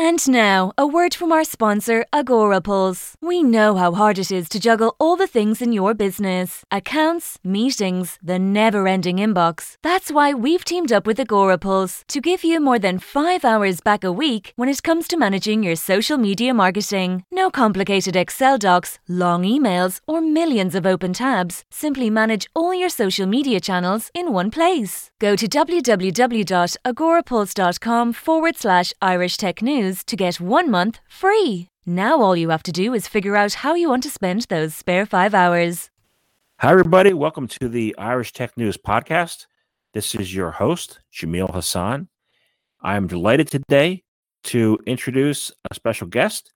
And now, a word from our sponsor, Agorapulse. We know how hard it is to juggle all the things in your business accounts, meetings, the never ending inbox. That's why we've teamed up with Agorapulse to give you more than five hours back a week when it comes to managing your social media marketing. No complicated Excel docs, long emails, or millions of open tabs. Simply manage all your social media channels in one place. Go to www.agorapulse.com forward slash Irish Tech News to get one month free. Now all you have to do is figure out how you want to spend those spare five hours. Hi, everybody. Welcome to the Irish Tech News Podcast. This is your host, Jamil Hassan. I am delighted today to introduce a special guest,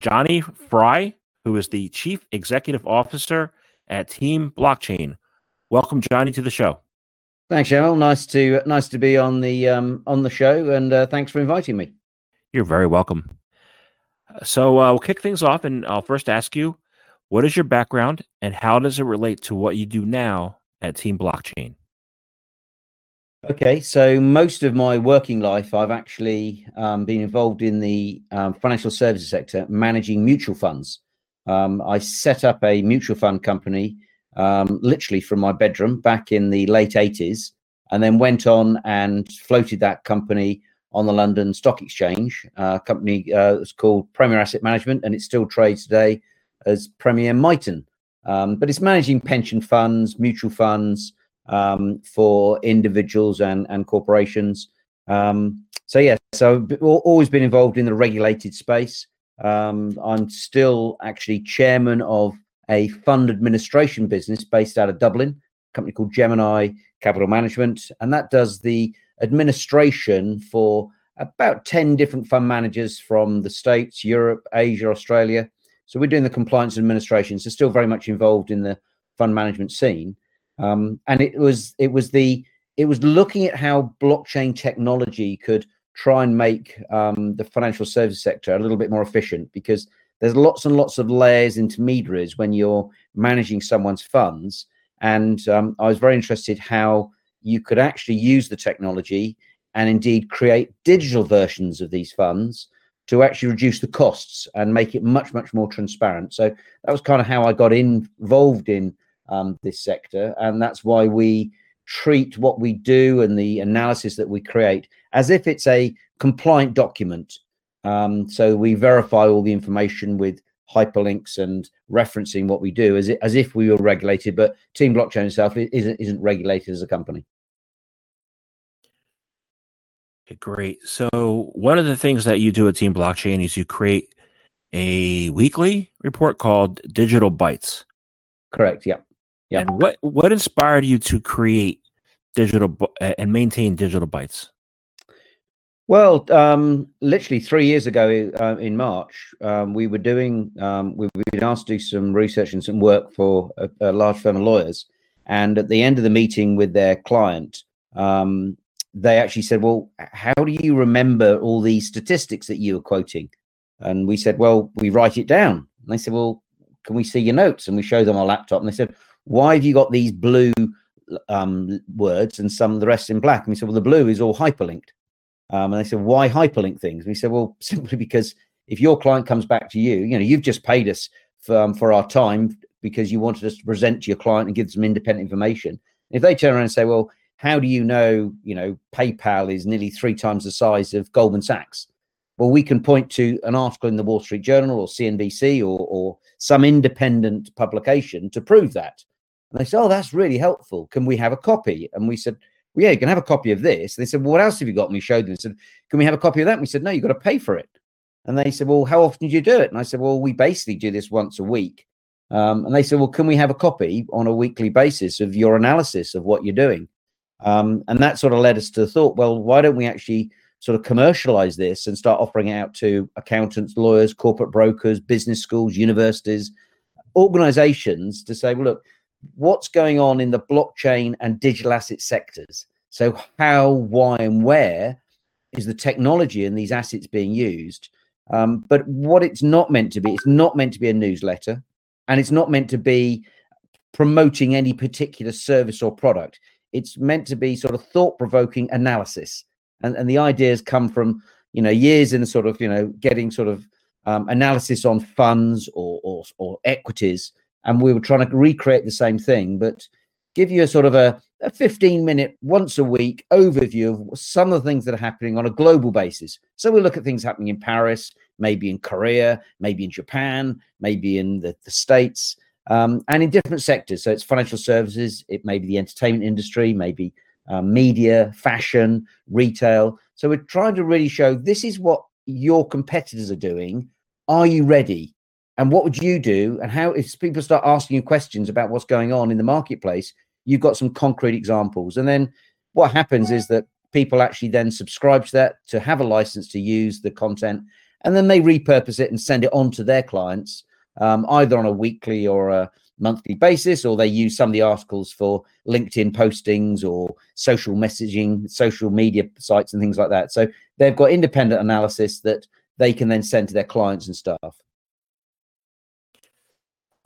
Jonny Fry, who is the Chief Executive Officer at Team Blockchain. Welcome, Jonny, to the show. Thanks, Cheryl. Nice to nice to be on the um, on the show, and uh, thanks for inviting me. You're very welcome. So uh, we'll kick things off, and I'll first ask you, what is your background, and how does it relate to what you do now at Team Blockchain? Okay, so most of my working life, I've actually um, been involved in the um, financial services sector, managing mutual funds. Um, I set up a mutual fund company um, literally from my bedroom back in the late 80s, and then went on and floated that company on the London Stock Exchange. Uh, company uh, called Premier Asset Management, and it still trades today as Premier Miton. Um, but it's managing pension funds, mutual funds um, for individuals and, and corporations. Um, so, yeah, so always been involved in the regulated space. Um, I'm still actually chairman of a fund administration business based out of Dublin, a company called Gemini Capital Management, and that does the administration for about 10 different fund managers from the States, Europe, Asia, Australia. So we're doing the compliance administration, so still very much involved in the fund management scene. Um, and it was it was the it was looking at how blockchain technology could try and make um, the financial service sector a little bit more efficient because there's lots and lots of layers, intermediaries when you're managing someone's funds. And um, I was very interested how you could actually use the technology and indeed create digital versions of these funds to actually reduce the costs and make it much, much more transparent. So that was kind of how I got involved in um, this sector. And that's why we treat what we do and the analysis that we create as if it's a compliant document um, so we verify all the information with hyperlinks and referencing what we do as, it, as if we were regulated, but Team Blockchain itself isn't, isn't regulated as a company. Okay, great. So one of the things that you do at Team Blockchain is you create a weekly report called Digital Bytes. Correct. Yeah. Yeah. And what what inspired you to create digital and maintain Digital Bytes? Well, um, literally three years ago uh, in March, um, we were doing, um, we, have been asked to do some research and some work for a, a, large firm of lawyers. And at the end of the meeting with their client, um, they actually said, Well, how do you remember all these statistics that you were quoting? And we said, Well, we write it down. And they said, Well, can we see your notes? And we showed them our laptop. And they said, Why have you got these blue um, words and some of the rest in black? And we said, Well, the blue is all hyperlinked. Um, and they said, why hyperlink things? We said, well, simply because if your client comes back to you, you know, you've just paid us for, um, for our time because you wanted us to present to your client and give them independent information. If they turn around and say, well, how do you know, you know, PayPal is nearly three times the size of Goldman Sachs? Well, we can point to an article in the Wall Street Journal or CNBC or, or some independent publication to prove that. And they said, oh, that's really helpful. Can we have a copy? And we said, well, yeah, you can have a copy of this. They said, well, what else have you got? And we showed them. They said, can we have a copy of that? And we said, no, you've got to pay for it. And they said, well, how often do you do it? And I said, well, we basically do this once a week. Um, and they said, well, can we have a copy on a weekly basis of your analysis of what you're doing? Um, and that sort of led us to the thought, well, why don't we actually sort of commercialize this and start offering it out to accountants, lawyers, corporate brokers, business schools, universities, organizations to say, well, look, what's going on in the blockchain and digital asset sectors? So, how, why, and where is the technology and these assets being used? Um, but what it's not meant to be, it's not meant to be a newsletter and it's not meant to be promoting any particular service or product. It's meant to be sort of thought provoking analysis. And, and the ideas come from, you know, years in sort of, you know, getting sort of um, analysis on funds or, or, or equities. And we were trying to recreate the same thing, but give you a sort of a, a 15 minute, once a week overview of some of the things that are happening on a global basis. So we look at things happening in Paris, maybe in Korea, maybe in Japan, maybe in the, the States, um, and in different sectors. So it's financial services, it may be the entertainment industry, maybe uh, media, fashion, retail. So we're trying to really show this is what your competitors are doing. Are you ready? And what would you do? And how, if people start asking you questions about what's going on in the marketplace, you've got some concrete examples. And then what happens is that people actually then subscribe to that to have a license to use the content and then they repurpose it and send it on to their clients um, either on a weekly or a monthly basis or they use some of the articles for linkedin postings or social messaging social media sites and things like that so they've got independent analysis that they can then send to their clients and staff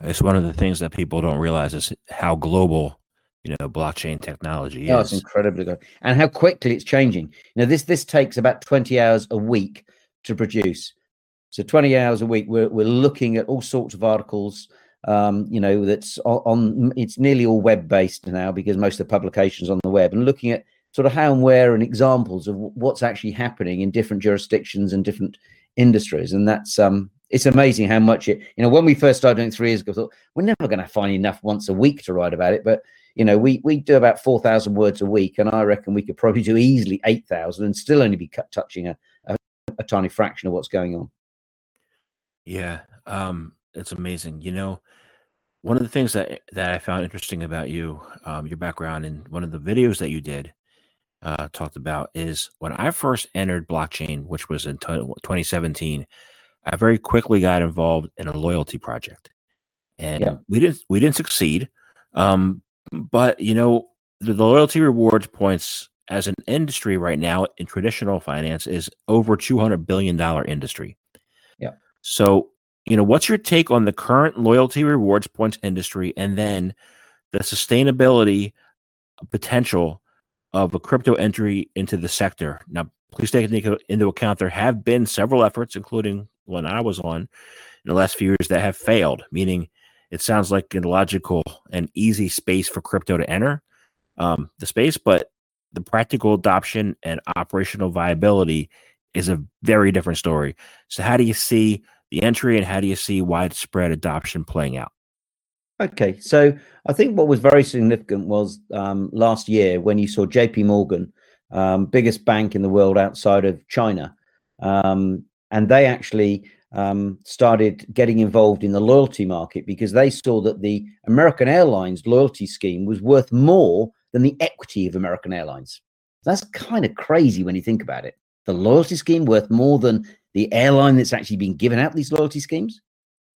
it's one of the things that people don't realize is how global you know blockchain technology oh, is. it's incredibly good and how quickly it's changing. You know this this takes about 20 hours a week to produce. So 20 hours a week we're, we're looking at all sorts of articles um, you know that's on, on it's nearly all web based now because most of the publications on the web and looking at sort of how and where and examples of what's actually happening in different jurisdictions and different industries. And that's um it's amazing how much it you know when we first started doing three years ago I thought we're never going to find enough once a week to write about it but you know, we we do about four thousand words a week, and I reckon we could probably do easily eight thousand and still only be cut, touching a, a, a tiny fraction of what's going on. Yeah, um, it's amazing. You know, one of the things that that I found interesting about you, um, your background, and one of the videos that you did uh, talked about is when I first entered blockchain, which was in t- 2017. I very quickly got involved in a loyalty project, and yeah. we didn't we didn't succeed. Um, but you know, the, the loyalty rewards points as an industry right now in traditional finance is over two hundred billion dollar industry. Yeah. So you know, what's your take on the current loyalty rewards points industry, and then the sustainability potential of a crypto entry into the sector? Now, please take into account there have been several efforts, including one I was on in the last few years, that have failed. Meaning, it sounds like a logical and easy space for crypto to enter um, the space, but the practical adoption and operational viability is a very different story. So, how do you see the entry and how do you see widespread adoption playing out? Okay, so I think what was very significant was um, last year when you saw JP Morgan, um, biggest bank in the world outside of China, um, and they actually um, started getting involved in the loyalty market because they saw that the American Airlines loyalty scheme was worth more than the equity of American Airlines. That's kind of crazy when you think about it. The loyalty scheme worth more than the airline that's actually been given out these loyalty schemes.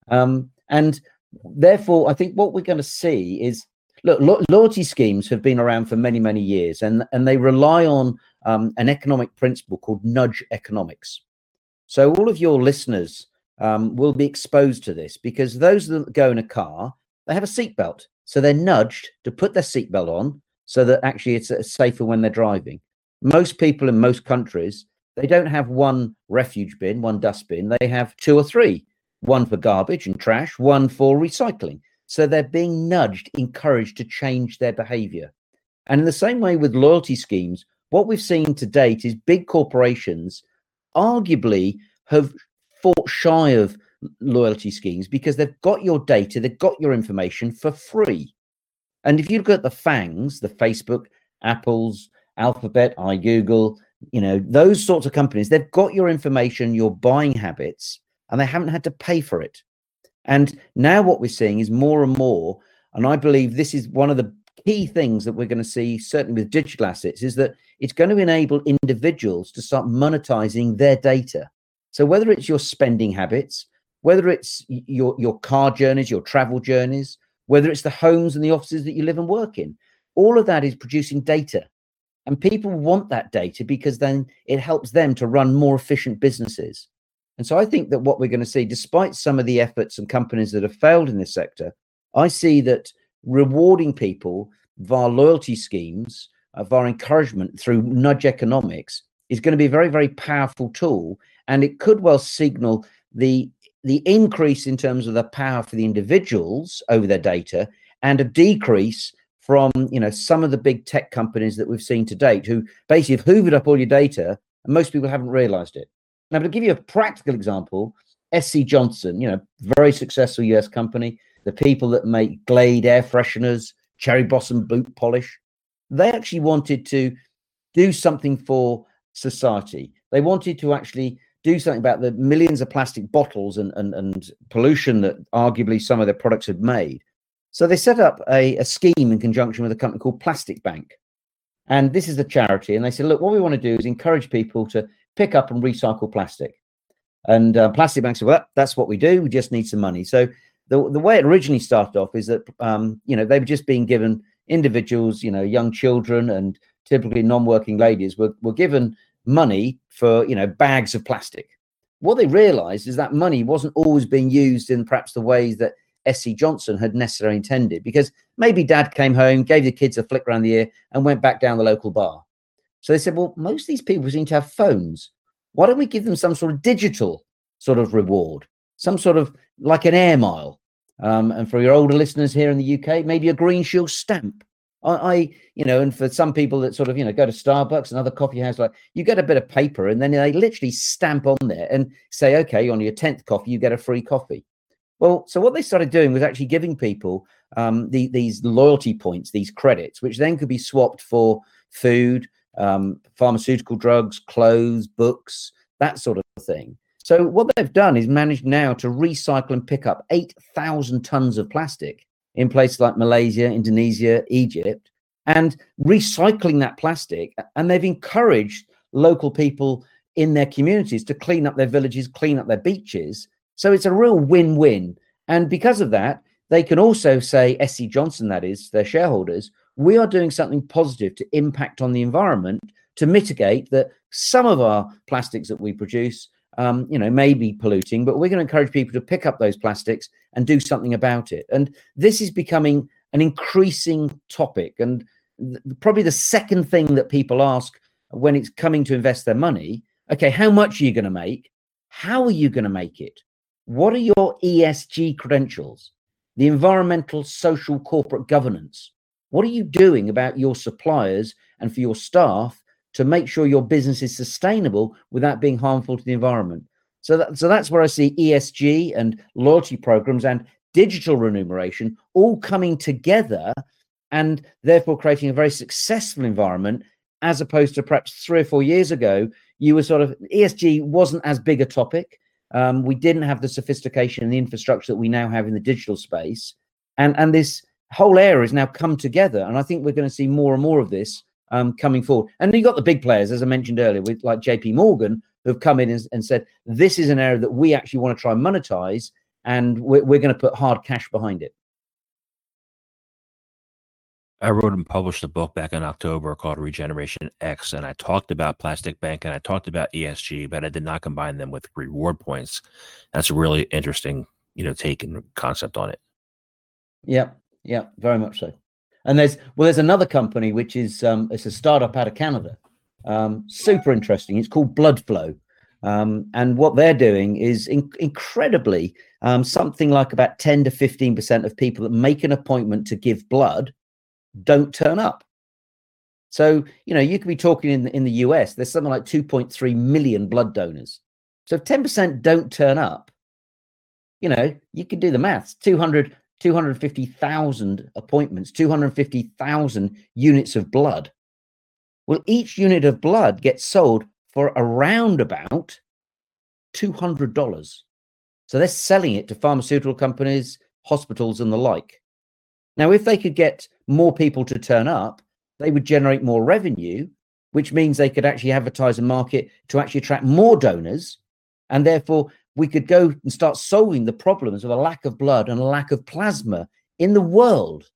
Um, and therefore, I think what we're going to see is look, lo- loyalty schemes have been around for many, many years, and, and they rely on um, an economic principle called nudge economics. So all of your listeners um, will be exposed to this because those that go in a car, they have a seatbelt. So they're nudged to put their seatbelt on so that actually it's safer when they're driving. Most people in most countries, they don't have one refuge bin, one dustbin. They have two or three, one for garbage and trash, one for recycling. So they're being nudged, encouraged to change their behavior. And in the same way with loyalty schemes, what we've seen to date is big corporations arguably have fought shy of loyalty schemes because they've got your data, they've got your information for free. And if you look at the FANGs, the Facebook, Apple's, Alphabet, iGoogle, you know, those sorts of companies, they've got your information, your buying habits, and they haven't had to pay for it. And now what we're seeing is more and more, and I believe this is one of the key things that we're going to see, certainly with digital assets, is that it's going to enable individuals to start monetizing their data. So whether it's your spending habits, whether it's your your car journeys, your travel journeys, whether it's the homes and the offices that you live and work in. All of that is producing data. And people want that data because then it helps them to run more efficient businesses. And so I think that what we're going to see, despite some of the efforts and companies that have failed in this sector, I see that rewarding people via loyalty schemes, uh, via encouragement through nudge economics is going to be a very, very powerful tool. And it could well signal the the increase in terms of the power for the individuals over their data and a decrease from you know some of the big tech companies that we've seen to date who basically have hoovered up all your data and most people haven't realized it now to give you a practical example sc johnson you know very successful us company the people that make glade air fresheners cherry blossom boot polish they actually wanted to do something for society they wanted to actually do something about the millions of plastic bottles and, and, and pollution that arguably some of their products had made. So they set up a, a scheme in conjunction with a company called Plastic Bank. And this is a charity. And they said, look, what we want to do is encourage people to pick up and recycle plastic. And uh, Plastic Bank said, well, that's what we do. We just need some money. So the, the way it originally started off is that, um, you know, they were just being given individuals, you know, young children and typically non-working ladies were, were given money for you know bags of plastic. What they realized is that money wasn't always being used in perhaps the ways that SC Johnson had necessarily intended, because maybe dad came home, gave the kids a flick around the ear, and went back down the local bar. So they said, well, most of these people seem to have phones. Why don't we give them some sort of digital sort of reward, some sort of like an air mile? Um, and for your older listeners here in the UK, maybe a Green Shield stamp I, I, you know, and for some people that sort of, you know, go to Starbucks and other coffee house, like you get a bit of paper and then they literally stamp on there and say, okay, on your 10th coffee, you get a free coffee. Well, so what they started doing was actually giving people um, the, these loyalty points, these credits, which then could be swapped for food, um, pharmaceutical drugs, clothes, books, that sort of thing. So what they've done is managed now to recycle and pick up 8,000 tons of plastic in places like Malaysia, Indonesia, Egypt, and recycling that plastic. And they've encouraged local people in their communities to clean up their villages, clean up their beaches. So it's a real win win. And because of that, they can also say, SC Johnson, that is, their shareholders, we are doing something positive to impact on the environment to mitigate that some of our plastics that we produce um, you know, may be polluting, but we're going to encourage people to pick up those plastics and do something about it. And this is becoming an increasing topic. And th- probably the second thing that people ask when it's coming to invest their money okay, how much are you going to make? How are you going to make it? What are your ESG credentials? The environmental, social, corporate governance. What are you doing about your suppliers and for your staff to make sure your business is sustainable without being harmful to the environment. So, that, so that's where I see ESG and loyalty programs and digital remuneration all coming together and therefore creating a very successful environment as opposed to perhaps three or four years ago you were sort of esg wasn't as big a topic um, we didn't have the sophistication and the infrastructure that we now have in the digital space and and this whole area has now come together and i think we're going to see more and more of this um, coming forward. And you got the big players, as I mentioned earlier, with like JP Morgan, who've come in and, and said, this is an area that we actually want to try and monetize, and we're, we're going to put hard cash behind it. I wrote and published a book back in October called Regeneration X, and I talked about Plastic Bank and I talked about ESG, but I did not combine them with reward points. That's a really interesting, you know, take and concept on it. Yeah, yeah, very much so. And there's well, there's another company which is um, it's a startup out of Canada, um, super interesting. It's called Blood Flow, um, and what they're doing is in- incredibly um, something like about ten to fifteen percent of people that make an appointment to give blood don't turn up. So you know you could be talking in the, in the US. There's something like 2.3 million blood donors. So if 10% don't turn up, you know you can do the maths. 200 250,000 appointments, 250,000 units of blood. Well, each unit of blood gets sold for around about $200. So they're selling it to pharmaceutical companies, hospitals, and the like. Now, if they could get more people to turn up, they would generate more revenue, which means they could actually advertise and market to actually attract more donors. And therefore, we could go and start solving the problems of a lack of blood and a lack of plasma in the world.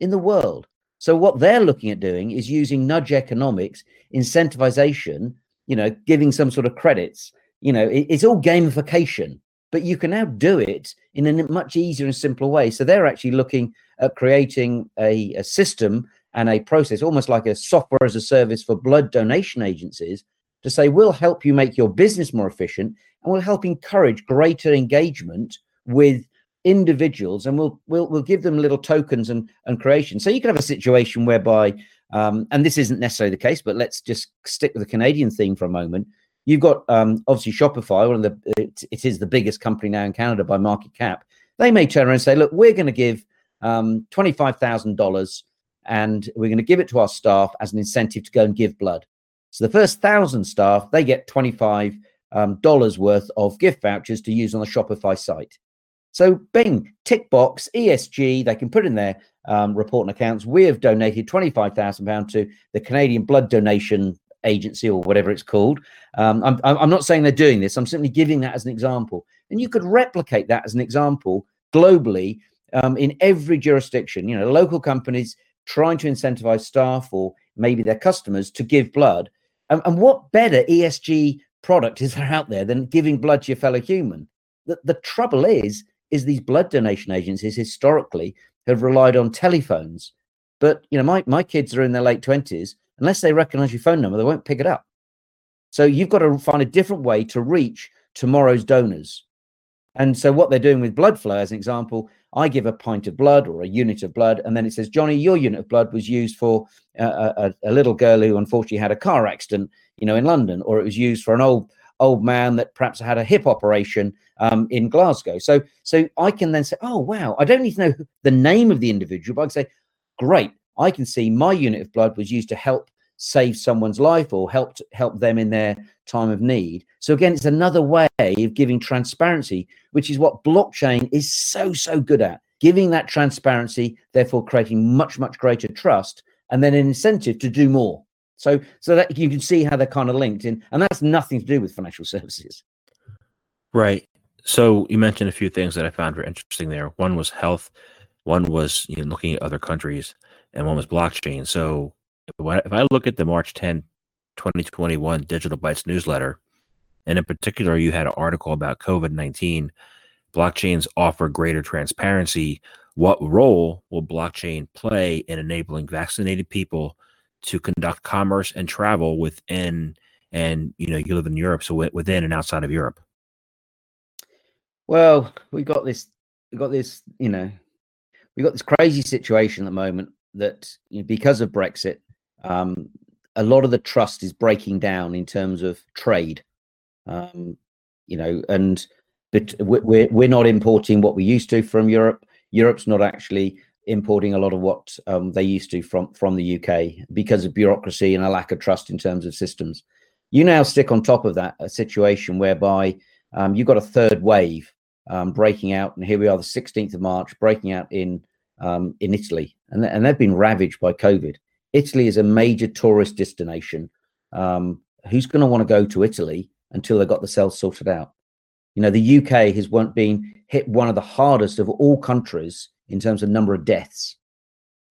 In the world. So what they're looking at doing is using nudge economics, incentivization, you know, giving some sort of credits. You know, it, it's all gamification, but you can now do it in a much easier and simpler way. So they're actually looking at creating a, a system and a process, almost like a software as a service for blood donation agencies, to say we'll help you make your business more efficient and we'll help encourage greater engagement with individuals and we'll we'll we'll give them little tokens and and creation so you can have a situation whereby um, and this isn't necessarily the case but let's just stick with the canadian theme for a moment. You've got um, obviously shopify one of the it, it is the biggest company now in canada by market cap. They may turn around and say look we're going to give um, $25000 and we're going to give it to our staff as an incentive to go and give blood so the first thousand staff they get 25 um, dollars worth of gift vouchers to use on the shopify site so, bing, tick box, ESG, they can put in their um, report and accounts. We have donated £25,000 to the Canadian Blood Donation Agency or whatever it's called. Um, I'm, I'm not saying they're doing this, I'm simply giving that as an example. And you could replicate that as an example globally um, in every jurisdiction. You know, local companies trying to incentivize staff or maybe their customers to give blood. And, and what better ESG product is there out there than giving blood to your fellow human? The, the trouble is, is these blood donation agencies historically have relied on telephones. But you know, my, my kids are in their late 20s, unless they recognize your phone number, they won't pick it up. So you've got to find a different way to reach tomorrow's donors. And so what they're doing with blood flow, as an example, I give a pint of blood or a unit of blood, and then it says, Jonny, your unit of blood was used for a, a, a little girl who unfortunately had a car accident, you know, in London, or it was used for an old old man that perhaps had a hip operation um, in Glasgow. So, so I can then say, oh wow, I don't need to know the name of the individual, but I can say, great, I can see my unit of blood was used to help save someone's life or help help them in their time of need. So again, it's another way of giving transparency, which is what blockchain is so so good at. Giving that transparency, therefore creating much much greater trust, and then an incentive to do more. So, so that you can see how they're kind of linked in, and that's nothing to do with financial services. Right. So you mentioned a few things that I found very interesting there. One was health, one was you know, looking at other countries, and one was blockchain. So if I look at the March 10, 2021 Digital Bytes newsletter, and in particular, you had an article about COVID 19, blockchains offer greater transparency. What role will blockchain play in enabling vaccinated people to conduct commerce and travel within and you know you live in Europe so within and outside of Europe well we got this we got this you know we got this crazy situation at the moment that you know, because of Brexit um, a lot of the trust is breaking down in terms of trade um, you know and but we're we're not importing what we used to from Europe Europe's not actually importing a lot of what um, they used to from from the UK because of bureaucracy and a lack of trust in terms of systems. You now stick on top of that a situation whereby um, you've got a third wave um, breaking out, and here we are, the 16th of March, breaking out in um, in Italy, and and they've been ravaged by COVID. Italy is a major tourist destination. Um, who's going to want to go to Italy until they've got themselves sorted out? You know, the UK has been hit one of the hardest of all countries in terms of number of deaths.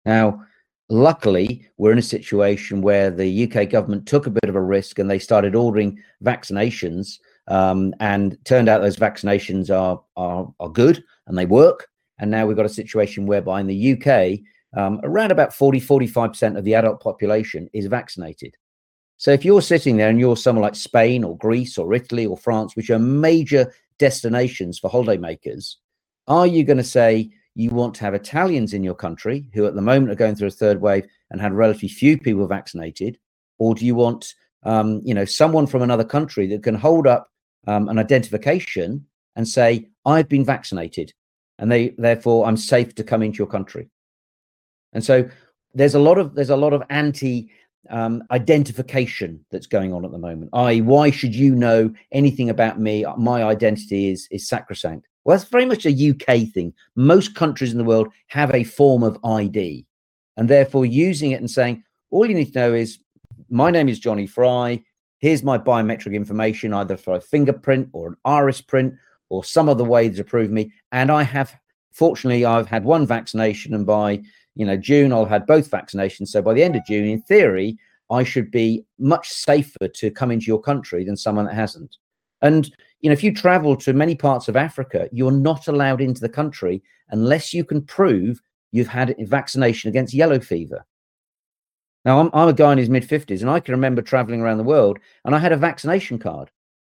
Now, luckily, we're in a situation where the UK government took a bit of a risk and they started ordering vaccinations. Um, and turned out those vaccinations are, are are good and they work. And now we've got a situation whereby in the UK, um, around about 40, 45% of the adult population is vaccinated. So if you're sitting there and you're somewhere like Spain or Greece or Italy or France, which are major destinations for holidaymakers, are you going to say, you want to have Italians in your country who at the moment are going through a third wave and had relatively few people vaccinated, or do you want um, you know someone from another country that can hold up um, an identification and say I've been vaccinated, and they therefore I'm safe to come into your country. And so there's a lot of there's a lot of anti um, identification that's going on at the moment. I why should you know anything about me? My identity is is sacrosanct. Well, that's very much a UK thing. Most countries in the world have a form of ID, and therefore using it and saying, all you need to know is my name is Jonny Fry. Here's my biometric information, either for a fingerprint or an iris print or some other way to prove me. And I have, fortunately, I've had one vaccination, and by you know June I'll had both vaccinations. So by the end of June, in theory, I should be much safer to come into your country than someone that hasn't. And you know, if you travel to many parts of Africa, you're not allowed into the country unless you can prove you've had a vaccination against yellow fever. Now, I'm, I'm a guy in his mid 50s, and I can remember traveling around the world, and I had a vaccination card,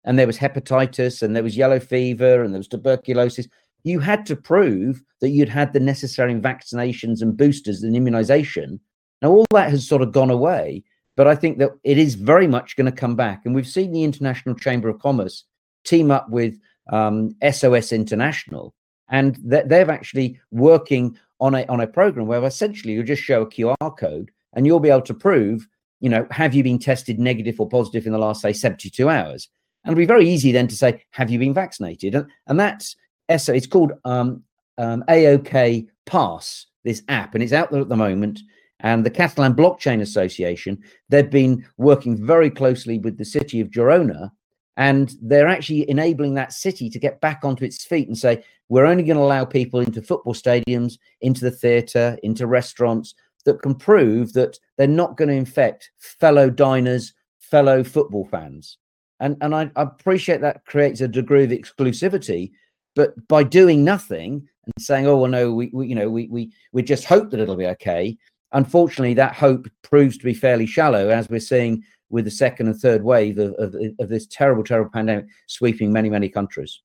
and there was hepatitis, and there was yellow fever, and there was tuberculosis. You had to prove that you'd had the necessary vaccinations and boosters and immunization. Now, all that has sort of gone away, but I think that it is very much going to come back. And we've seen the International Chamber of Commerce team up with um, SOS International, and they're actually working on a on a program where essentially you just show a QR code and you'll be able to prove, you know, have you been tested negative or positive in the last, say, 72 hours? And it'll be very easy then to say, have you been vaccinated? And, and that's so it's called um, um, AOK Pass, this app, and it's out there at the moment. And the Catalan Blockchain Association, they've been working very closely with the city of Girona, and they're actually enabling that city to get back onto its feet and say, we're only going to allow people into football stadiums, into the theatre, into restaurants, that can prove that they're not going to infect fellow diners, fellow football fans. And and I, I appreciate that creates a degree of exclusivity, but by doing nothing and saying, "Oh well, no, we, we you know we we we just hope that it'll be okay," unfortunately, that hope proves to be fairly shallow, as we're seeing with the second and third wave of, of, of this terrible, terrible pandemic sweeping many, many countries.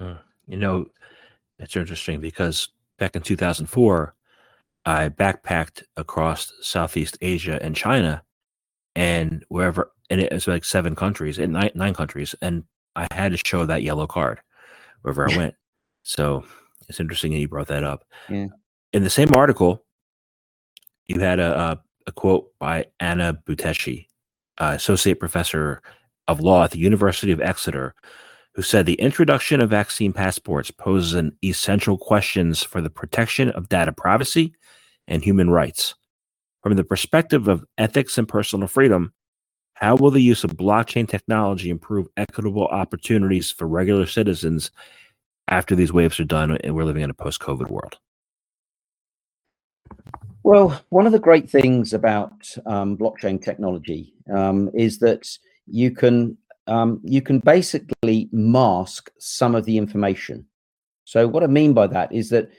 Uh, you know, it's interesting because back in 2004, I backpacked across Southeast Asia and China, and wherever, and it was like seven countries, in nine, nine countries, and I had to show that yellow card wherever I went. So it's interesting that you brought that up. Yeah. In the same article, you had a, a, a quote by Ana Beduschi, uh, associate professor of law at the University of Exeter, who said the introduction of vaccine passports poses an essential questions for the protection of data privacy and human rights. From the perspective of ethics and personal freedom, how will the use of blockchain technology improve equitable opportunities for regular citizens after these waves are done and we're living in a post COVID world? Well, one of the great things about um, blockchain technology um, is that you can um, you can basically mask some of the information. So what I mean by that is that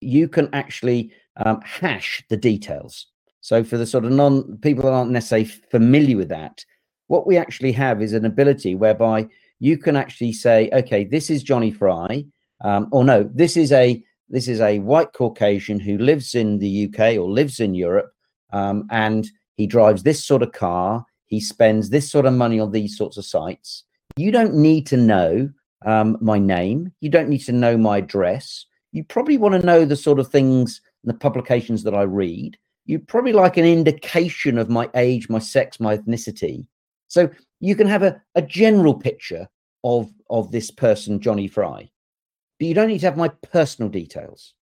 you can actually um, hash the details. So for the sort of non people that aren't necessarily familiar with that, what we actually have is an ability whereby you can actually say, okay, this is Jonny Fry, um, or no, this is a this is a white Caucasian who lives in the UK or lives in Europe, um, and he drives this sort of car. He spends this sort of money on these sorts of sites. You don't need to know um, my name. You don't need to know my address. You probably want to know the sort of things the publications that I read, you probably like an indication of my age, my sex, my ethnicity. So you can have a, a general picture of of this person, Jonny Fry, but you don't need to have my personal details.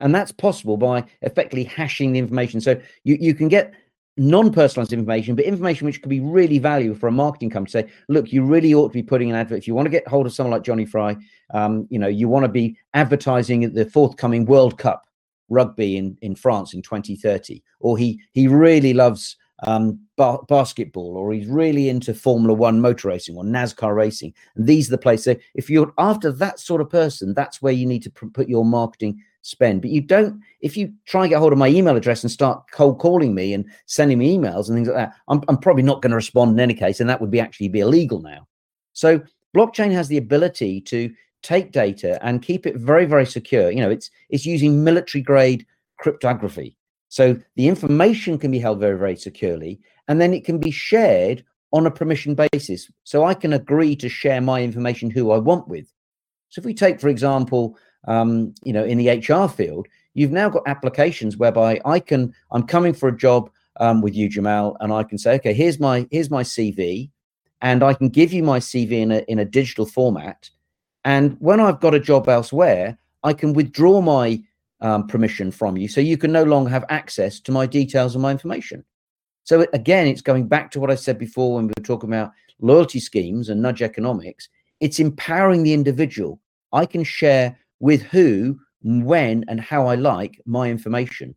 And that's possible by effectively hashing the information. So you, you can get non-personalized information, but information which could be really valuable for a marketing company. Say, look, you really ought to be putting an advert. If you want to get hold of someone like Jonny Fry, um, you know, you want to be advertising at the forthcoming World Cup rugby in, in France in 2030, or he he really loves um, ba- basketball, or he's really into Formula One motor racing or NASCAR racing. And these are the places. So if you're after that sort of person, that's where you need to pr- put your marketing spend. But you don't. If you try and get hold of my email address and start cold calling me and sending me emails and things like that, I'm, I'm probably not going to respond in any case, and that would be actually be illegal now. So blockchain has the ability to take data and keep it very very secure. You know it's it's using military grade cryptography. So the information can be held very very securely and then it can be shared on a permission basis. So i can agree to share my information who i want with. So if we take for example um, you know in the hr field you've now got applications whereby i can i'm coming for a job um, with you Jamil and i can say okay here's my here's my cv and i can give you my cv in a, in a digital format and when I've got a job elsewhere, I can withdraw my um, permission from you. So you can no longer have access to my details and my information. So again, it's going back to what I said before when we were talking about loyalty schemes and nudge economics. it's empowering the individual. I can share with who, when, and how I like my information.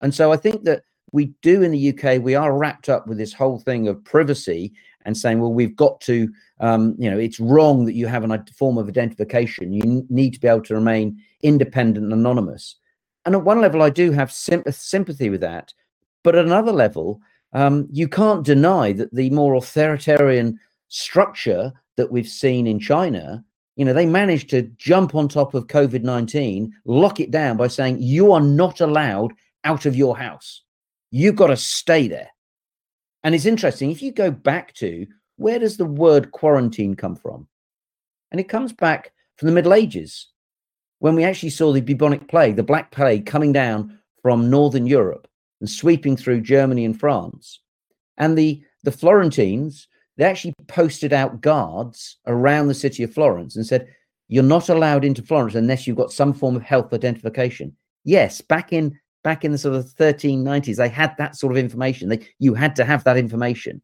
And so I think that we do in the UK, we are wrapped up with this whole thing of privacy and saying, well, we've got to, um, you know, it's wrong that you have a form of identification. You need to be able to remain independent and anonymous. And at one level, I do have sympathy with that. But at another level, um, you can't deny that the more authoritarian structure that we've seen in China, you know, they managed to jump on top of COVID 19, lock it down by saying, you are not allowed out of your house. You've got to stay there. And it's interesting, if you go back to where does the word quarantine come from? And it comes back from the Middle Ages when we actually saw the bubonic plague, the Black Plague coming down from Northern Europe and sweeping through Germany and France. And the, the Florentines, they actually posted out guards around the city of Florence and said, You're not allowed into Florence unless you've got some form of health identification. Yes, back in back in the sort of 1390s, they had that sort of information. They, you had to have that information.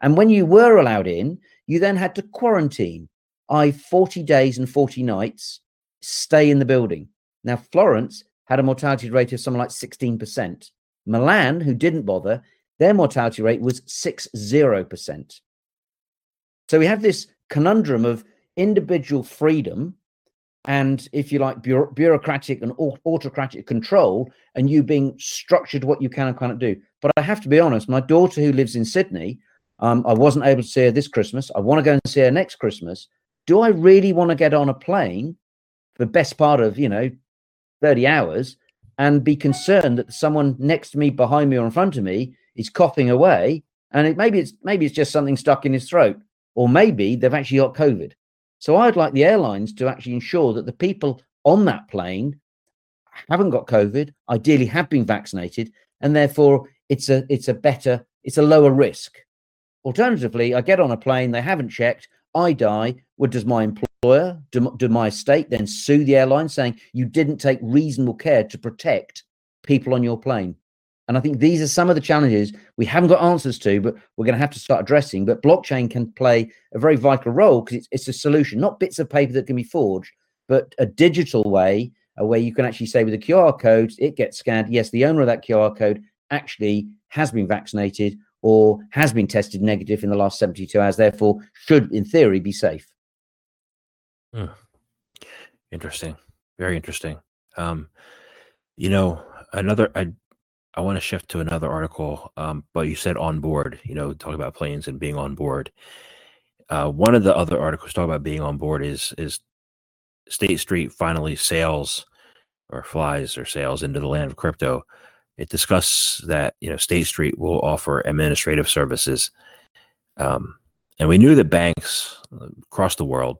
And when you were allowed in, you then had to quarantine, i 40 days and 40 nights, stay in the building. Now, Florence had a mortality rate of something like 16%. Milan, who didn't bother, their mortality rate was 60%. So we have this conundrum of individual freedom and if you like bureaucratic and autocratic control and you being structured what you can and cannot do. But i have to be honest my daughter who lives in sydney um, i wasn't able to see her this christmas. I want to go and see her next christmas. Do i really want to get on a plane for the best part of you know 30 hours and be concerned that someone next to me behind me or in front of me is coughing away? And it maybe it's maybe it's just something stuck in his throat. Or maybe they've actually got covid so I'd like the airlines to actually ensure that the people on that plane haven't got COVID, ideally have been vaccinated, and therefore it's a it's a better, it's a lower risk. Alternatively, I get on a plane, they haven't checked, I die. What does my employer, do, do my state then sue the airline saying you didn't take reasonable care to protect people on your plane? And I think these are some of the challenges we haven't got answers to, but we're going to have to start addressing. But blockchain can play a very vital role because it's, it's a solution, not bits of paper that can be forged, but a digital way uh, where you can actually say with a QR code, it gets scanned. Yes, the owner of that QR code actually has been vaccinated or has been tested negative in the last 72 hours, therefore should, in theory, be safe. Hmm. Interesting. Very interesting. Um, you know, another, I I want to shift to another article, um, but you said on board, you know, talking about planes and being on board. Uh, one of the other articles talking about being on board is is State Street finally sails or flies or sails into the land of crypto. It discusses that you know State Street will offer administrative services, um, and we knew that banks uh, across the world,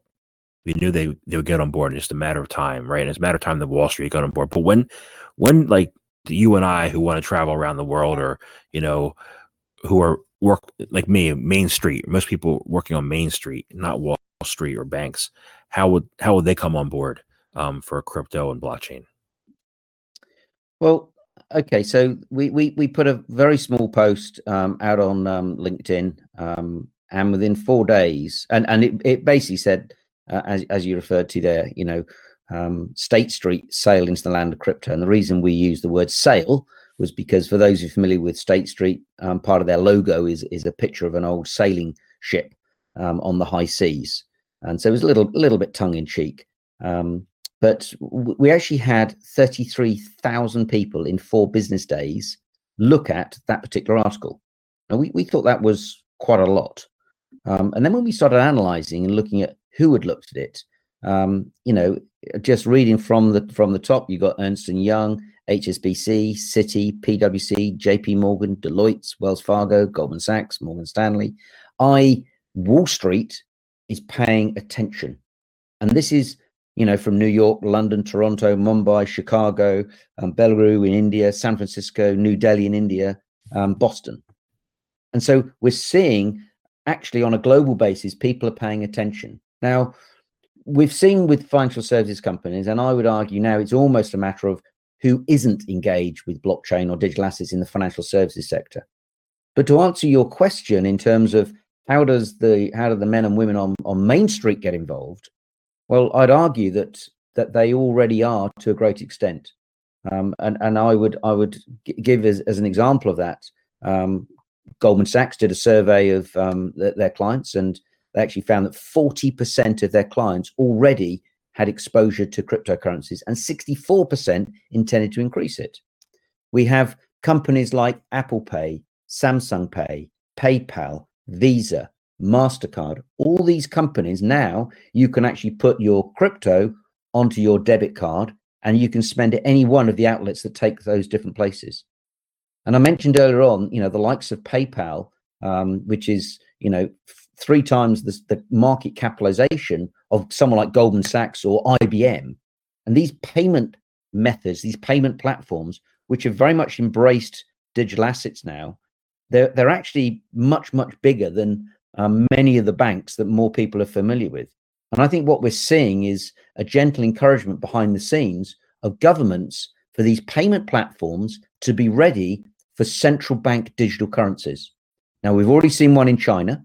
we knew they they would get on board in just a matter of time, right? And it's a matter of time that Wall Street got on board. But when when like you and I who want to travel around the world or, you know, who are work like me, Main Street, most people working on Main Street, not Wall Street or banks, how would how would they come on board um, for crypto and blockchain? Well, okay, so we we we put a very small post um, out on um, LinkedIn, um, and within four days, and and it, it basically said, uh, as as you referred to there, you know, um, State Street sail into the land of crypto. And the reason we use the word sail was because for those who are familiar with State Street, um, part of their logo is is a picture of an old sailing ship um, on the high seas, and so it was a little little bit tongue in cheek. Um, but we actually had thirty three thousand people in four business days look at that particular article, and we we thought that was quite a lot. Um, and then when we started analysing and looking at who had looked at it, um, you know, just reading from the from the top, you got Ernst and Young, HSBC, Citi, PwC, JP Morgan, Deloitte, Wells Fargo, Goldman Sachs, Morgan Stanley. I Wall Street is paying attention, and this is you know from New York, London, Toronto, Mumbai, Chicago, um, Bengaluru in India, San Francisco, New Delhi in India, um, Boston, and so we're seeing actually on a global basis people are paying attention. Now we've seen with financial services companies, and I would argue now it's almost a matter of who isn't engaged with blockchain or digital assets in the financial services sector. But to answer your question in terms of how does the how do the men and women on on Main Street get involved? Well, I'd argue that that they already are to a great extent, um, and and I would I would give as, as an example of that. Um, Goldman Sachs did a survey of um, th- their clients, and they actually found that forty percent of their clients already had exposure to cryptocurrencies, and sixty-four percent intended to increase it. We have companies like Apple Pay, Samsung Pay, PayPal, Visa, MasterCard, all these companies now you can actually put your crypto onto your debit card and you can spend at any one of the outlets that take those different places. And I mentioned earlier on, you know, the likes of PayPal, um, which is, you know, three times the, the market capitalization of someone like Goldman Sachs or IBM. And these payment methods, these payment platforms, which have very much embraced digital assets now, they're they're actually much much bigger than um, many of the banks that more people are familiar with. And I think what we're seeing is a gentle encouragement behind the scenes of governments for these payment platforms to be ready for central bank digital currencies. Now, we've already seen one in China,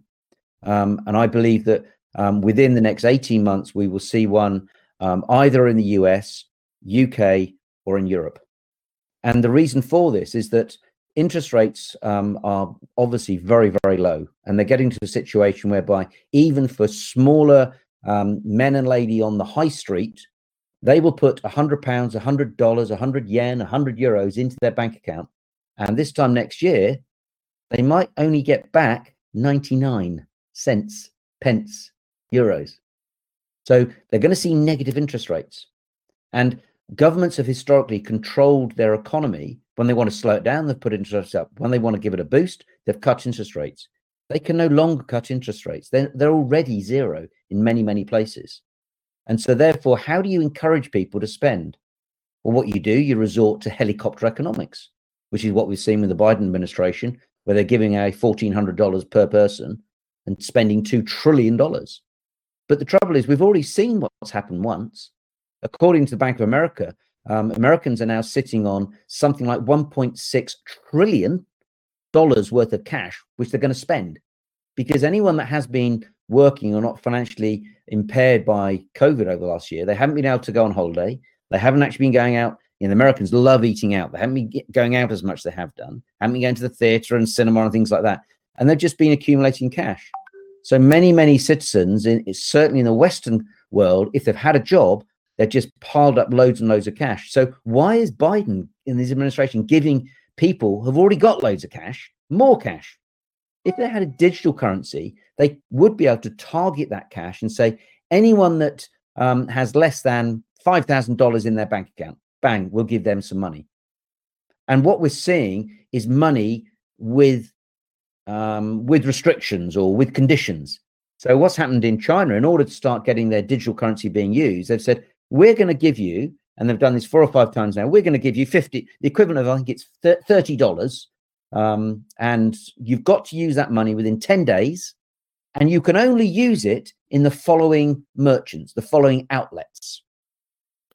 um, and I believe that um, within the next 18 months, we will see one um, either in the US, UK, or in Europe. And the reason for this is that interest rates um, are obviously very, very low, and they're getting to a situation whereby even for smaller um, men and lady on the high street, they will put a hundred pounds, a hundred dollars, a hundred yen, a hundred euros into their bank account, and this time next year, they might only get back ninety nine cents, pence, euros. So they're going to see negative interest rates, and governments have historically controlled their economy when they want to slow it down, they've put interest rates up. When they want to give it a boost, they've cut interest rates. They can no longer cut interest rates. They're, they're already zero in many, many places. And so, therefore, how do you encourage people to spend? Well, what you do, you resort to helicopter economics, which is what we've seen with the Biden administration, where they're giving a $1,400 per person and spending $2 trillion. But the trouble is, we've already seen what's happened once. According to the Bank of America, um, Americans are now sitting on something like 1.6 trillion dollars worth of cash, which they're going to spend, because anyone that has been working or not financially impaired by COVID over the last year, they haven't been able to go on holiday. They haven't actually been going out. You know, Americans love eating out. They haven't been going out as much as they have done. Haven't been going to the theatre and cinema and things like that. And they've just been accumulating cash. So many, many citizens, in, certainly in the Western world, if they've had a job, They've just piled up loads and loads of cash. So why is Biden in his administration giving people who've already got loads of cash more cash? If they had a digital currency, they would be able to target that cash and say anyone that um, has less than five thousand dollars in their bank account, bang, we'll give them some money. And what we're seeing is money with um, with restrictions or with conditions. So what's happened in China, in order to start getting their digital currency being used, they've said, we're going to give you, and they've done this four or five times now, we're going to give you 50, the equivalent of, I think it's $30. Um, and you've got to use that money within 10 days. And you can only use it in the following merchants, the following outlets.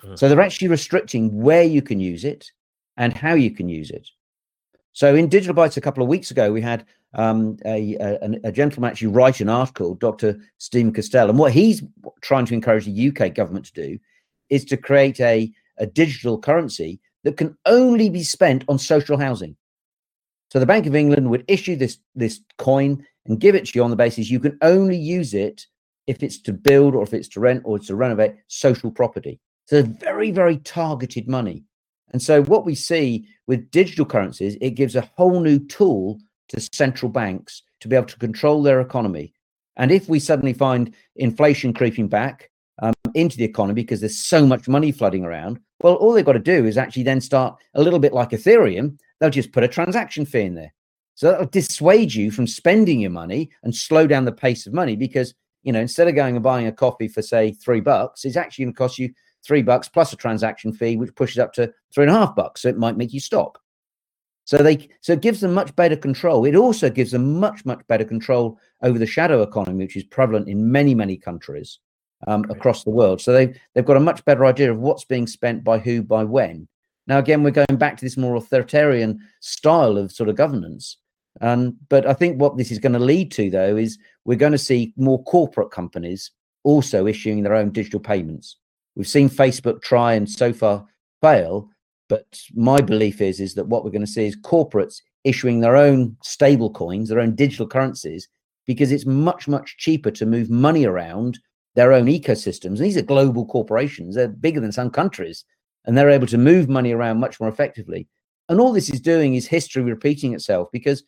Uh-huh. So they're actually restricting where you can use it and how you can use it. So in Digital Bytes a couple of weeks ago, we had um, a, a, a, gentleman actually write an article, Dr. Stephen Castell, and what he's trying to encourage the UK government to do is to create a, a digital currency that can only be spent on social housing. So the Bank of England would issue this this coin and give it to you on the basis you can only use it if it's to build or if it's to rent or to renovate social property. So very very targeted money. And so what we see with digital currencies, it gives a whole new tool to central banks to be able to control their economy. And if we suddenly find inflation creeping back um, into the economy because there's so much money flooding around. Well, all they've got to do is actually then start a little bit like Ethereum. They'll just put a transaction fee in there. So that'll dissuade you from spending your money and slow down the pace of money because, you know, instead of going and buying a coffee for, say, three bucks, it's actually going to cost you three bucks plus a transaction fee, which pushes up to three and a half bucks. So it might make you stop. So they so it gives them much better control. It also gives them much, much better control over the shadow economy, which is prevalent in many, many countries um, across the world. So they've they've got a much better idea of what's being spent by who by when. Now again, we're going back to this more authoritarian style of sort of governance. Um, but I think what this is going to lead to, though, is we're going to see more corporate companies also issuing their own digital payments. We've seen Facebook try and so far fail, but my belief is is that what we're going to see is corporates issuing their own stable coins, their own digital currencies, because it's much much cheaper to move money around their own ecosystems. And these are global corporations; they're bigger than some countries, and they're able to move money around much more effectively. And all this is doing is history repeating itself because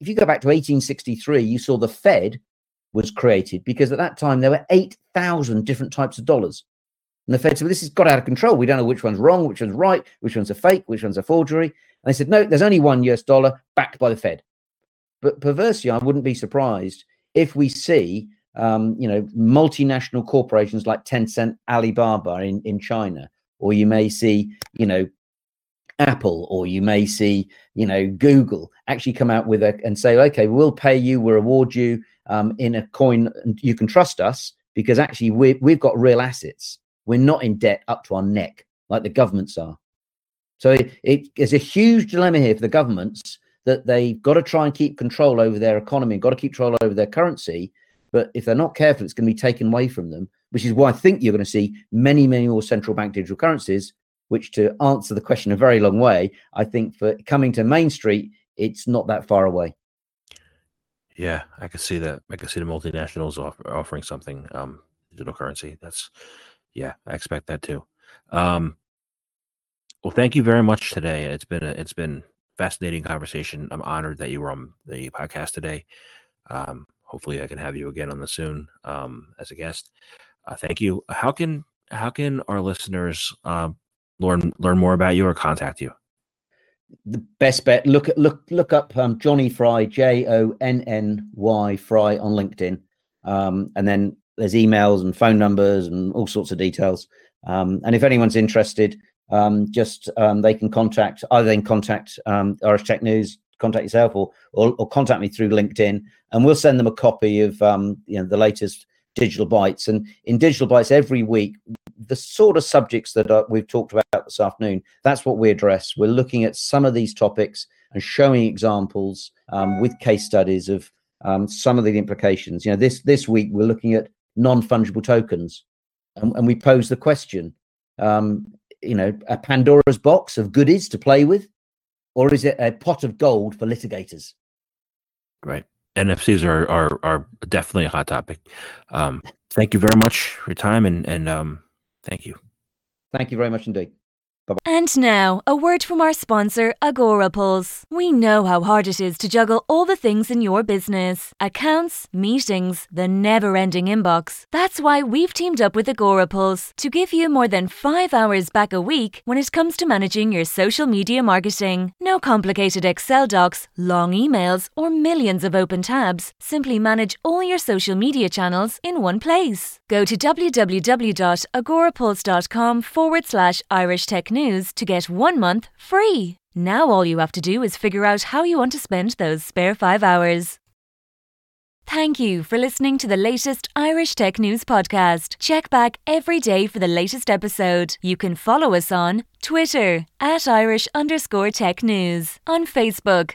if you go back to 1863, you saw the Fed was created because at that time there were 8,000 different types of dollars. And the Fed said, well, this has got out of control. We don't know which one's wrong, which one's right, which one's a fake, which one's a forgery. And they said, no, there's only one US dollar backed by the Fed. But perversely, I wouldn't be surprised if we see, um, you know, multinational corporations like Tencent, Alibaba in, in China, or you may see, you know, Apple, or you may see, you know, Google actually come out with a and say, okay, we'll pay you, we'll reward you um, in a coin, and you can trust us because actually we we've got real assets. We're not in debt up to our neck like the governments are. So it, is a huge dilemma here for the governments that they've got to try and keep control over their economy, and got to keep control over their currency. But if they're not careful, it's going to be taken away from them, which is why I think you're going to see many, many more central bank digital currencies, which to answer the question a very long way, I think for coming to Main Street, it's not that far away. Yeah, I can see that. I can see the multinationals offer, offering something um, digital currency. That's yeah, I expect that too. Um, well, thank you very much today. It's been a it's been fascinating conversation. I'm honored that you were on the podcast today. Um, hopefully, I can have you again on the soon um, as a guest. Uh, thank you. How can how can our listeners uh, learn learn more about you or contact you? The best bet look at look look up um, Jonny Fry J O N N Y Fry on LinkedIn, um, and then there's emails and phone numbers and all sorts of details. Um, and if anyone's interested, um, just um, they can contact either then contact um, Irish Tech News, contact yourself, or, or, or contact me through LinkedIn, and we'll send them a copy of um, you know the latest Digital Bytes. And in Digital Bytes every week, the sort of subjects that uh, we've talked about this afternoon, that's what we address. We're looking at some of these topics and showing examples um, with case studies of um, some of the implications. You know, this this week we're looking at non-fungible tokens, and, and we pose the question: um, you know, a Pandora's box of goodies to play with, or is it a pot of gold for litigators? Right. NFTs are are are definitely a hot topic. Um, thank you very much for your time and and um, thank you. Thank you very much indeed. Bye-bye. And now, a word from our sponsor, Agorapulse. We know how hard it is to juggle all the things in your business accounts, meetings, the never ending inbox. That's why we've teamed up with Agorapulse to give you more than five hours back a week when it comes to managing your social media marketing. No complicated Excel docs, long emails, or millions of open tabs. Simply manage all your social media channels in one place. Go to www.agorapulse.com forward slash Irish Tech News to get one month free. Now all you have to do is figure out how you want to spend those spare five hours. Thank you for listening to the latest Irish Tech News podcast. Check back every day for the latest episode. You can follow us on Twitter at Irish underscore tech news, on Facebook,